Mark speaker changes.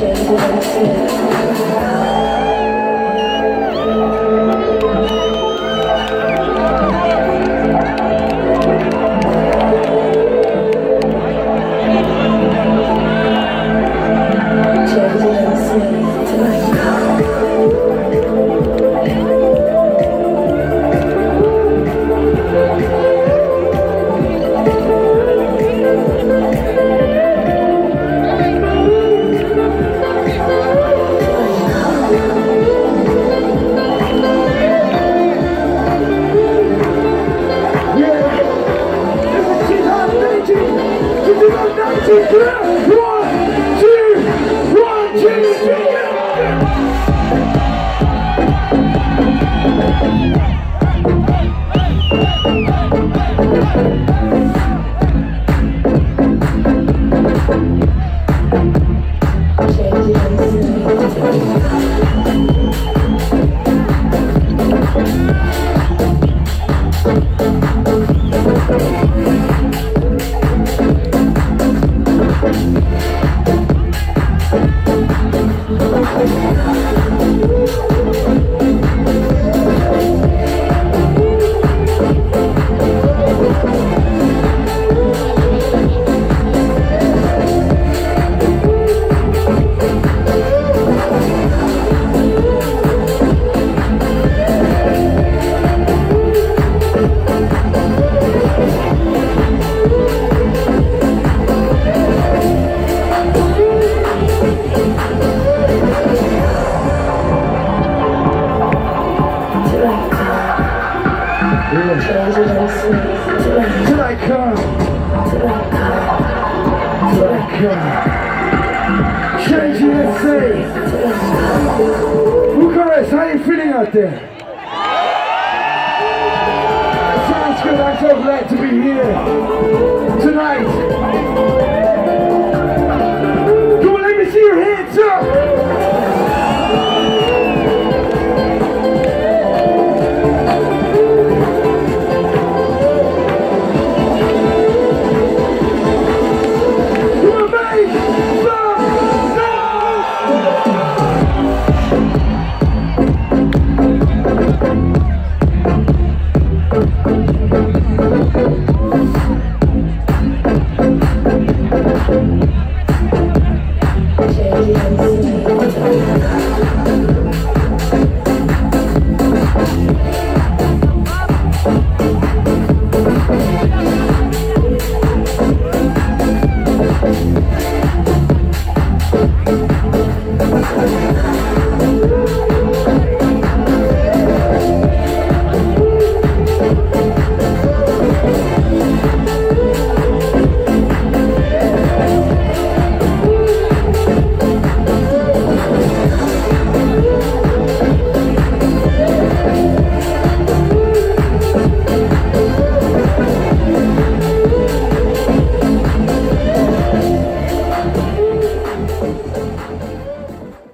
Speaker 1: 이제 이곳에 왔습니다. yeah.
Speaker 2: Till I come. Till I come. Change. Bucharest, how you feeling out there? Sounds good. I'm so glad to be here tonight.
Speaker 1: Thank